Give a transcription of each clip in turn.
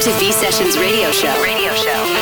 Welcome to V Sessions Radio Show. Radio Show.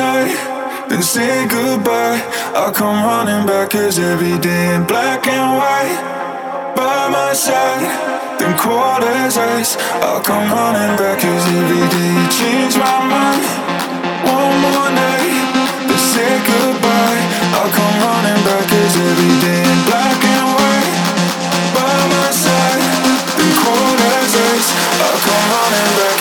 night, then say goodbye. I'll come running back, cause every day in black and white. By my side, then cold as ice. I'll come running back, cause every day you change my mind. One more night, then say goodbye. I'll come running back, cause every day in black and white. By my side, then cold as ice. I'll come running back.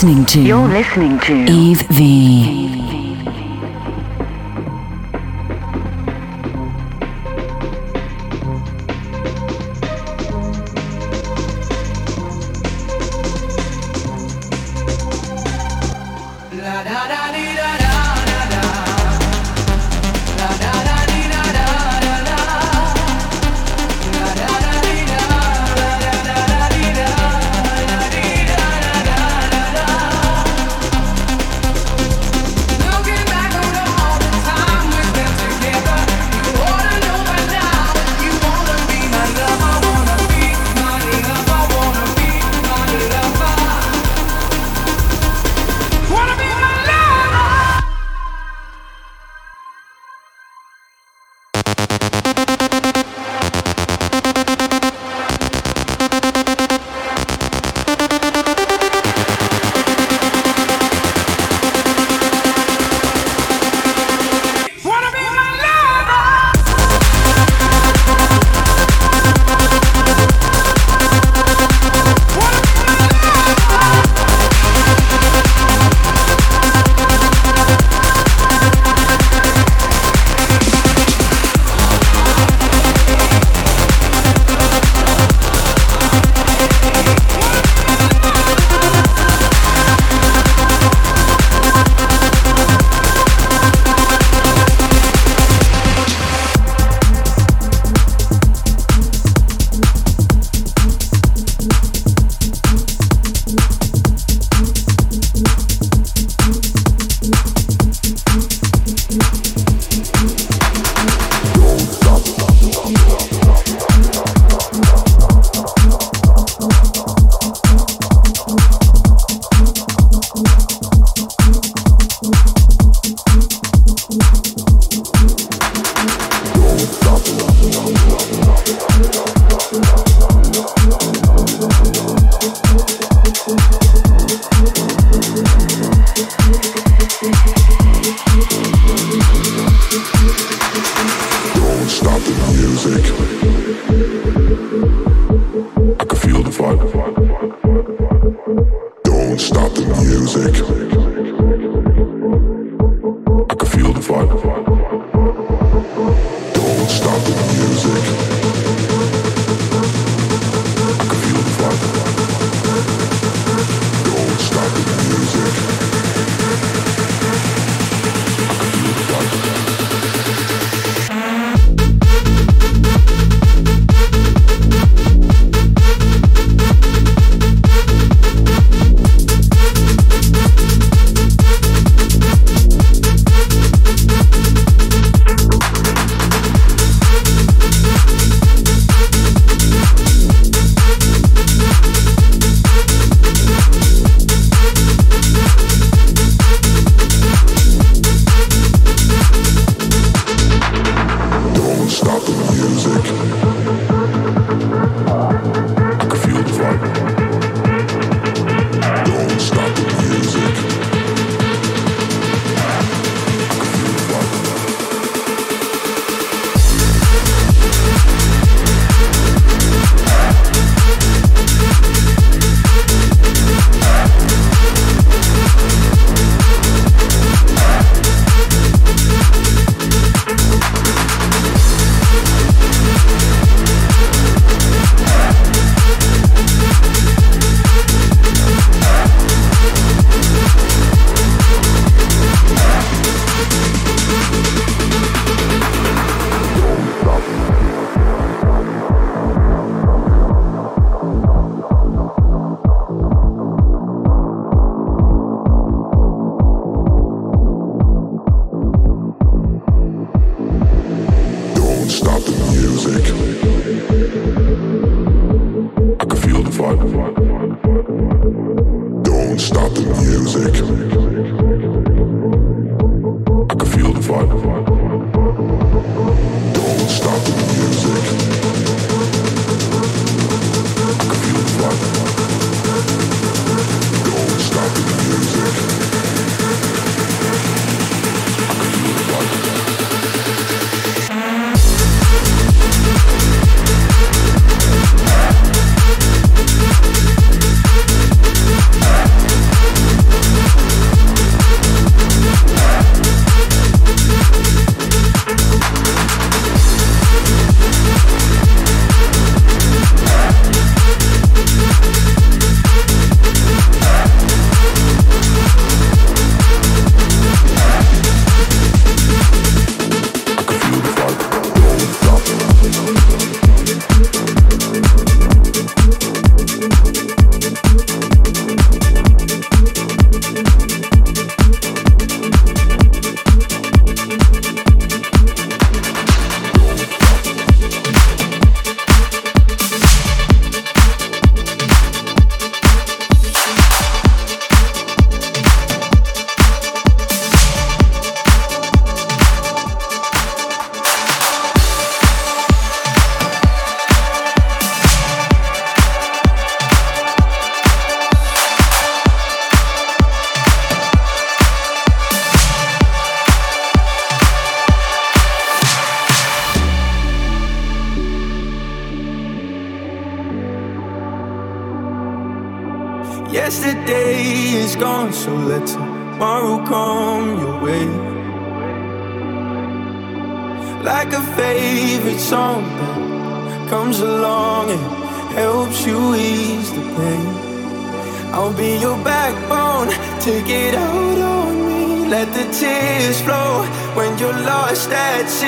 You're listening to. You're listening to Yves V. Yesterday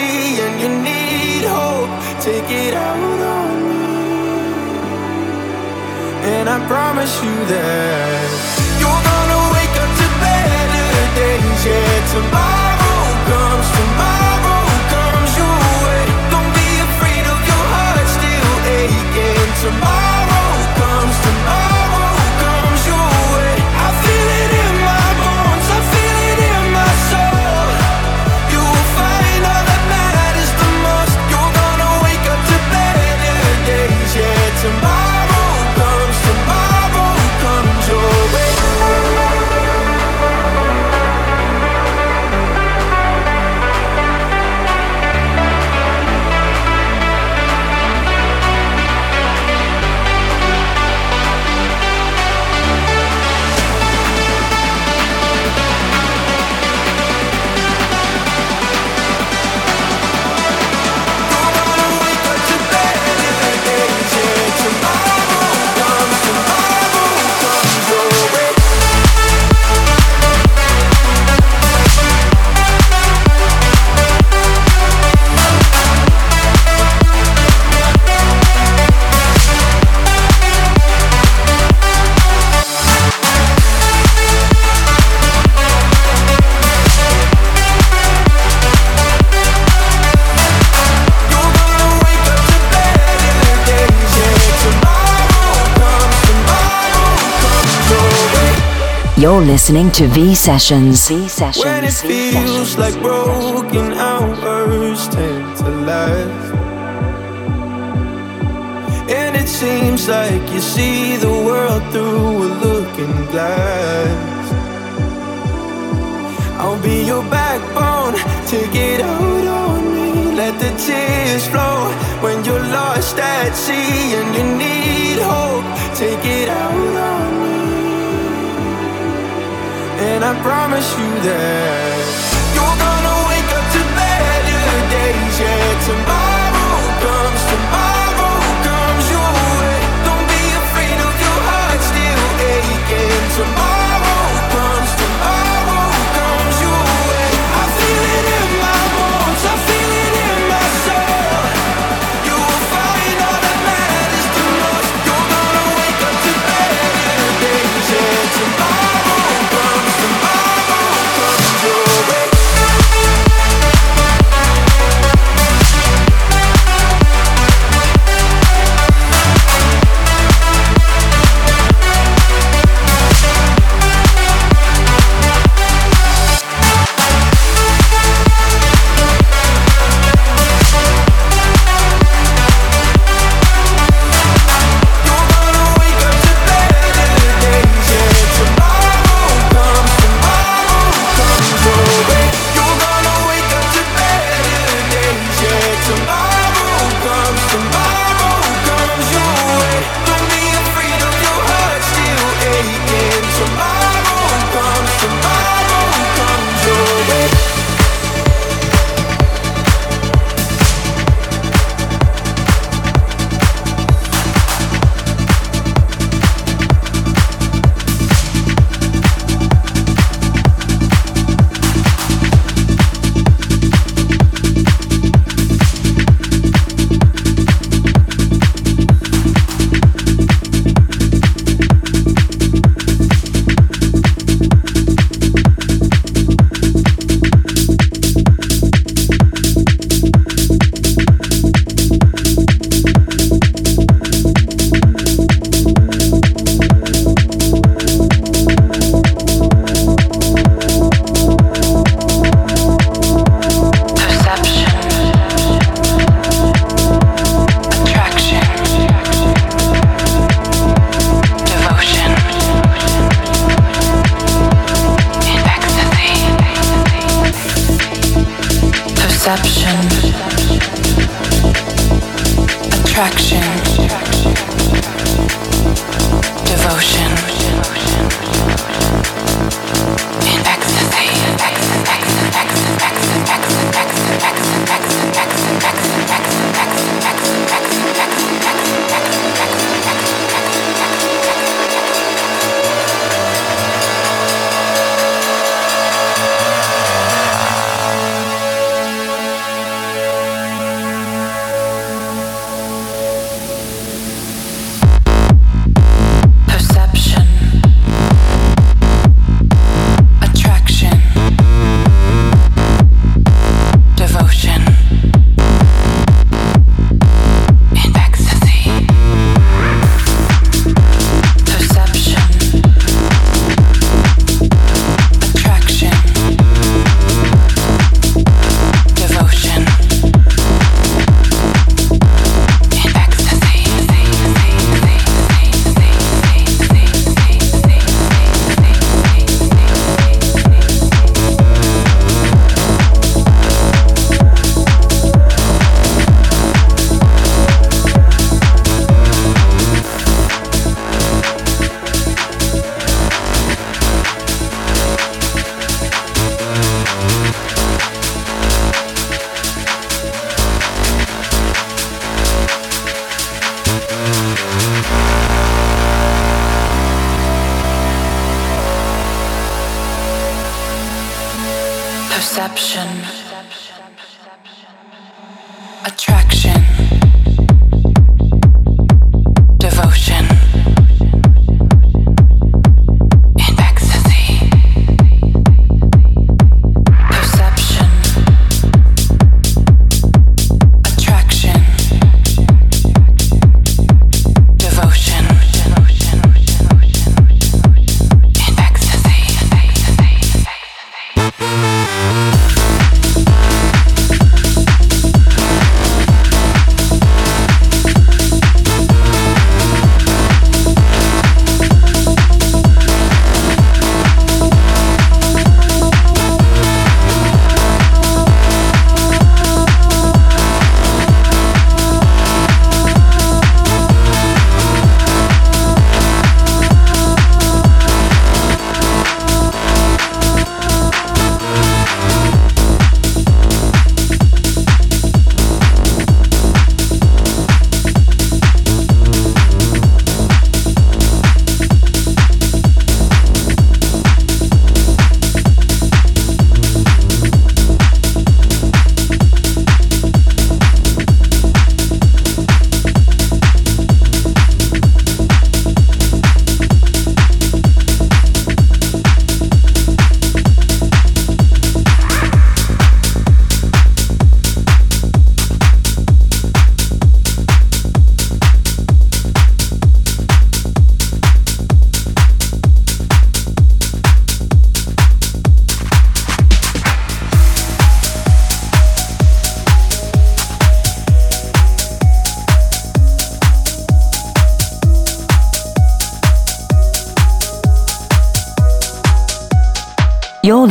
sea and you need hope. Take it out on me. And I promise you that you're gonna wake up to better days. Yeah, tomorrow comes, tomorrow comes your way. Don't be afraid of your heart still aching. Tomorrow You're listening to V Sessions. V When it Sessions. V feels Sessions. like broken hours tend to last. And it seems like you see the world through a looking glass. I'll be your backbone, take it out on me. Let the tears flow when you're lost at sea and you need hope. Take it out on And I promise you that you're gonna wake up to better days. Yeah, tomorrow comes, tomorrow comes your way. Don't be afraid of your heart still aching. Tomorrow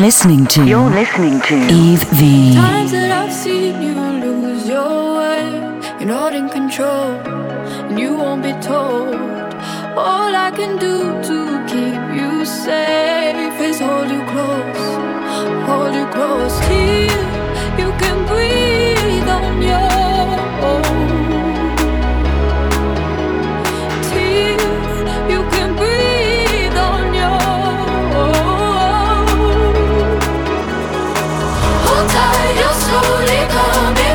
listening to. You're listening to Yves V. Times that I've seen you lose your way, you're not in control, and you won't be told. All I can do to keep you safe is hold you close, hold you close till you can breathe on your slowly coming.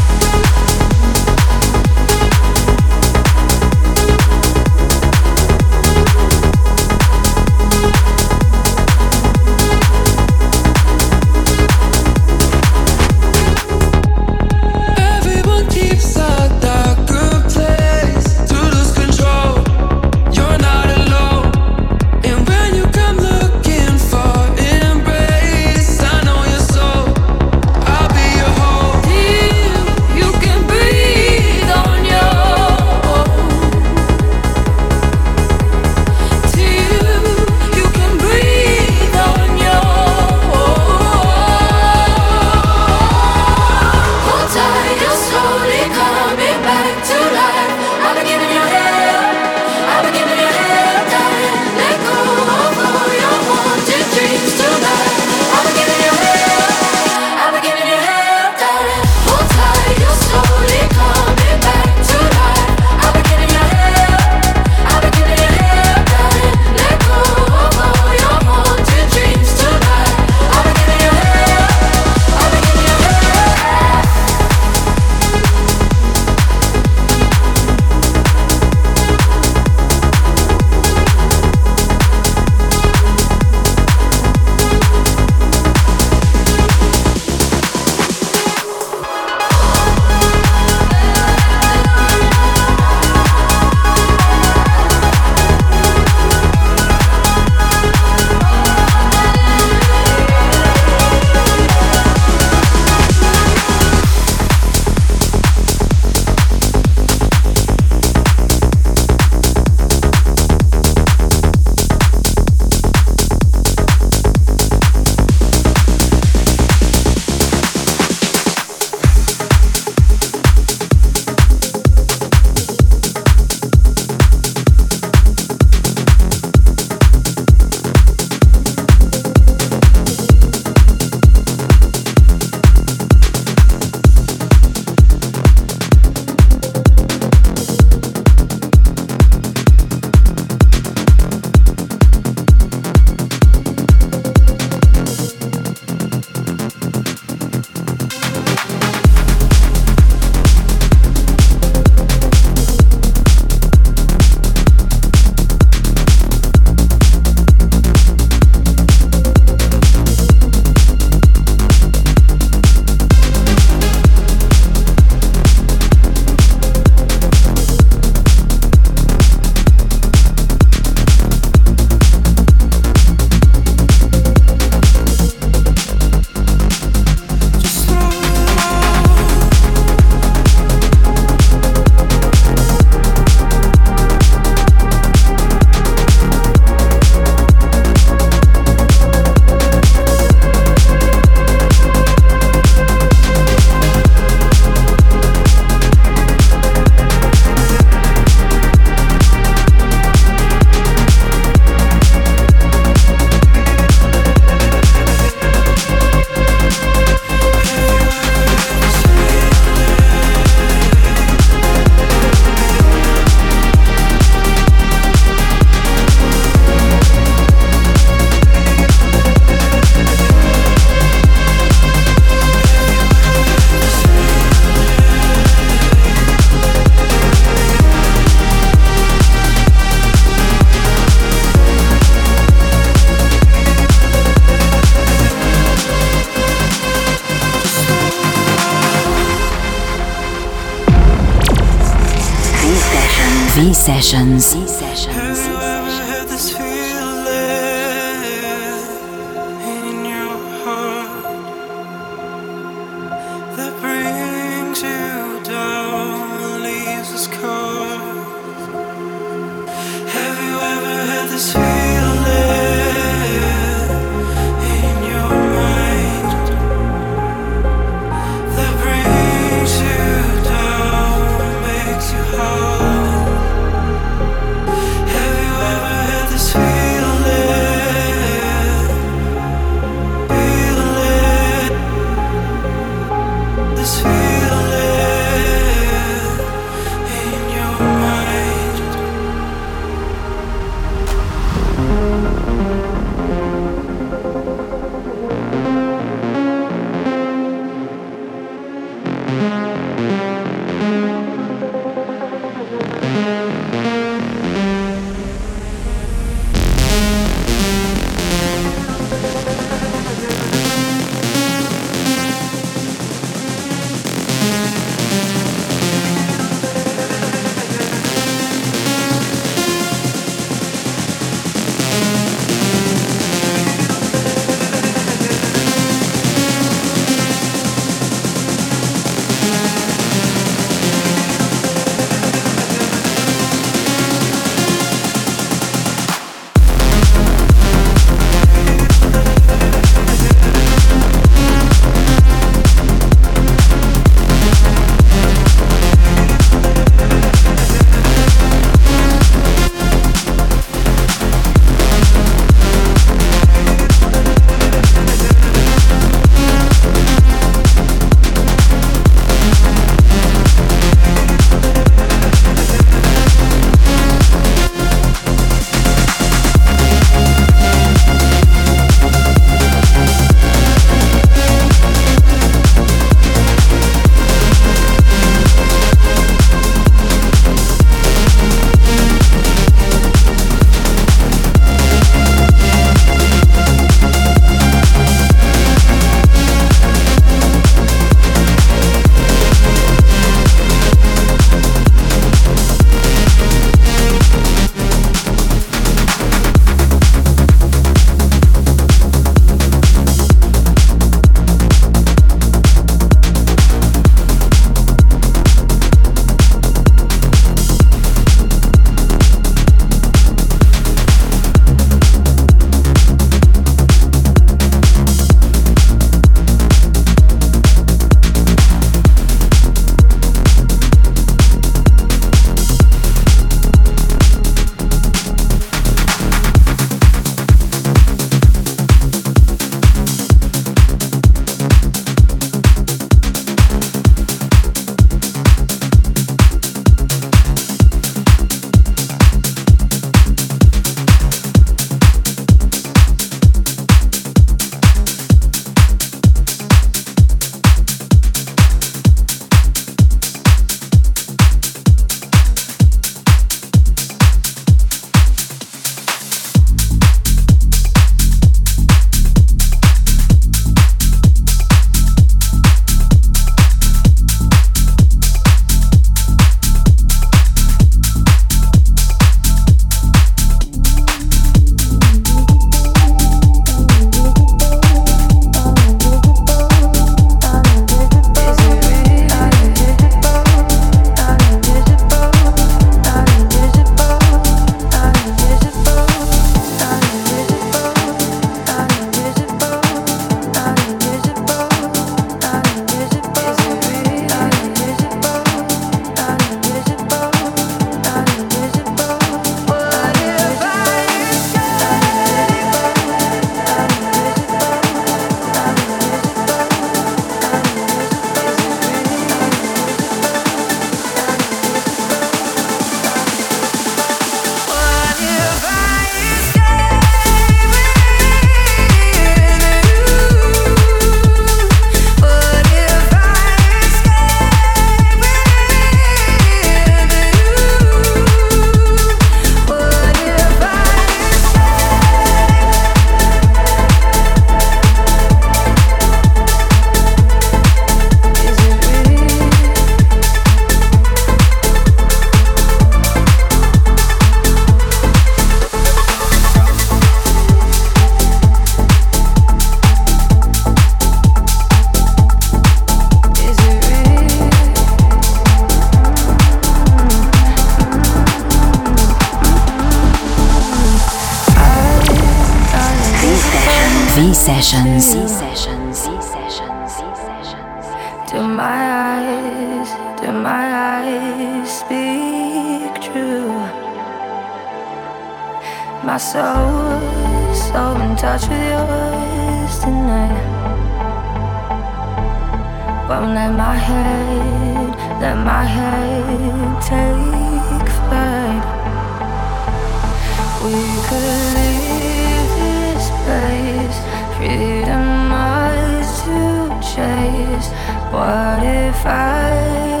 Freedom ours to chase. What if I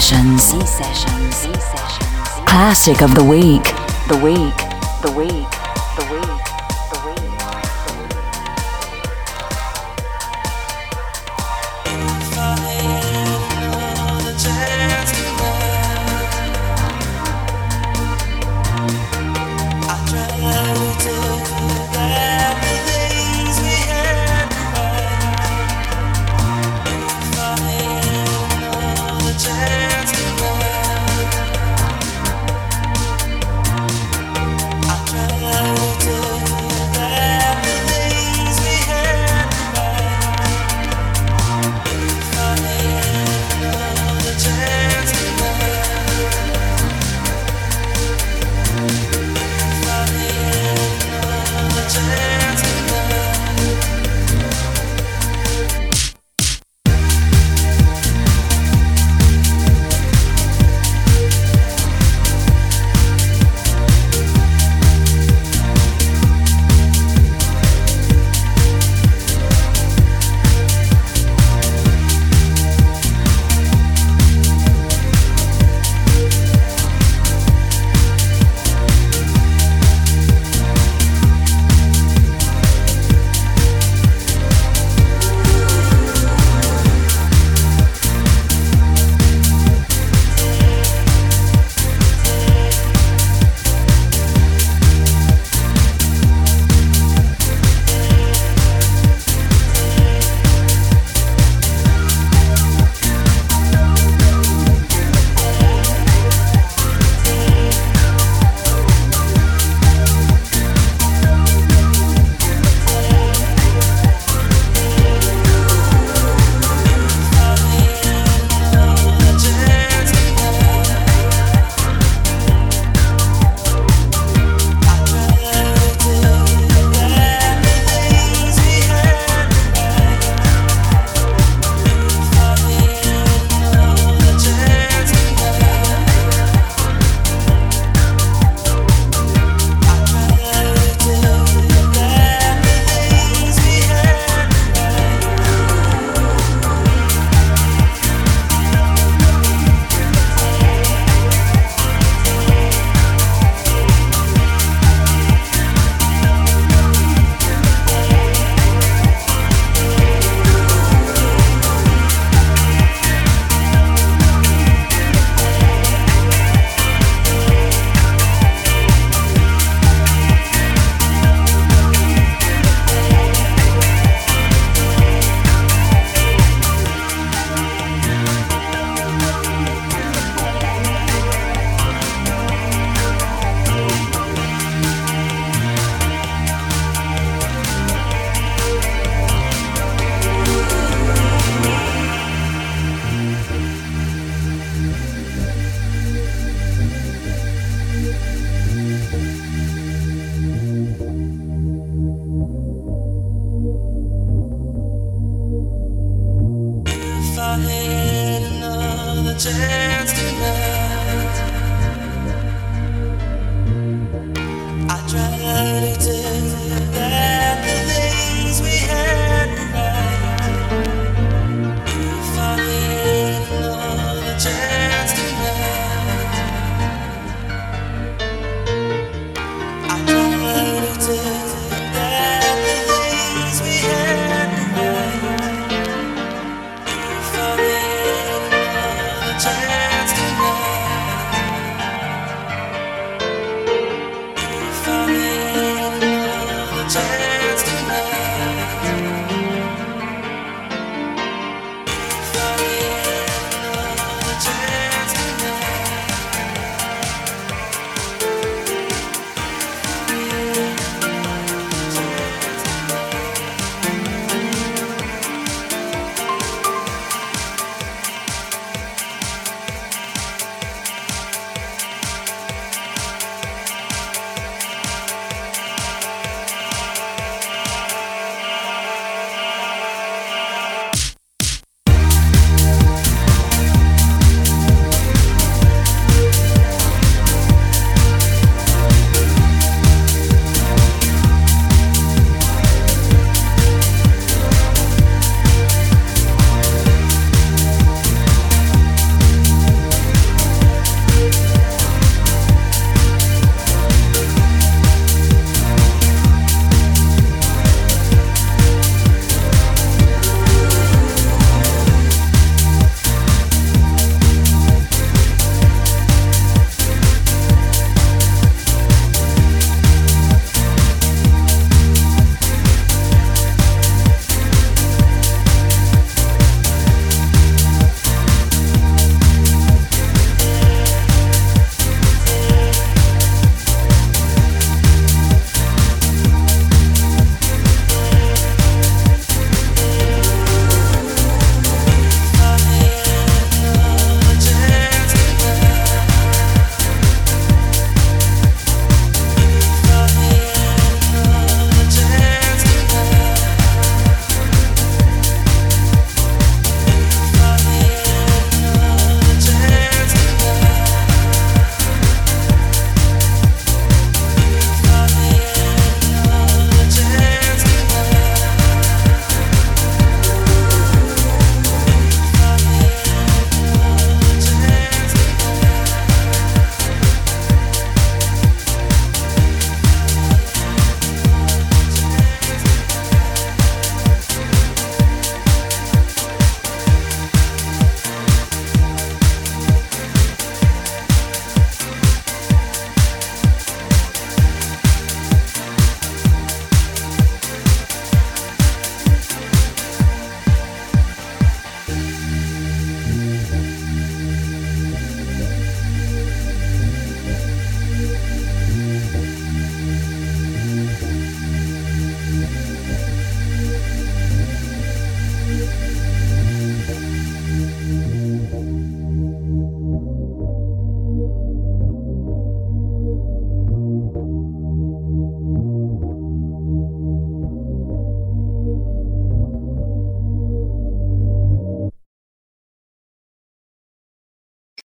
sessions. Classic of the week. The week. The week. chance tonight.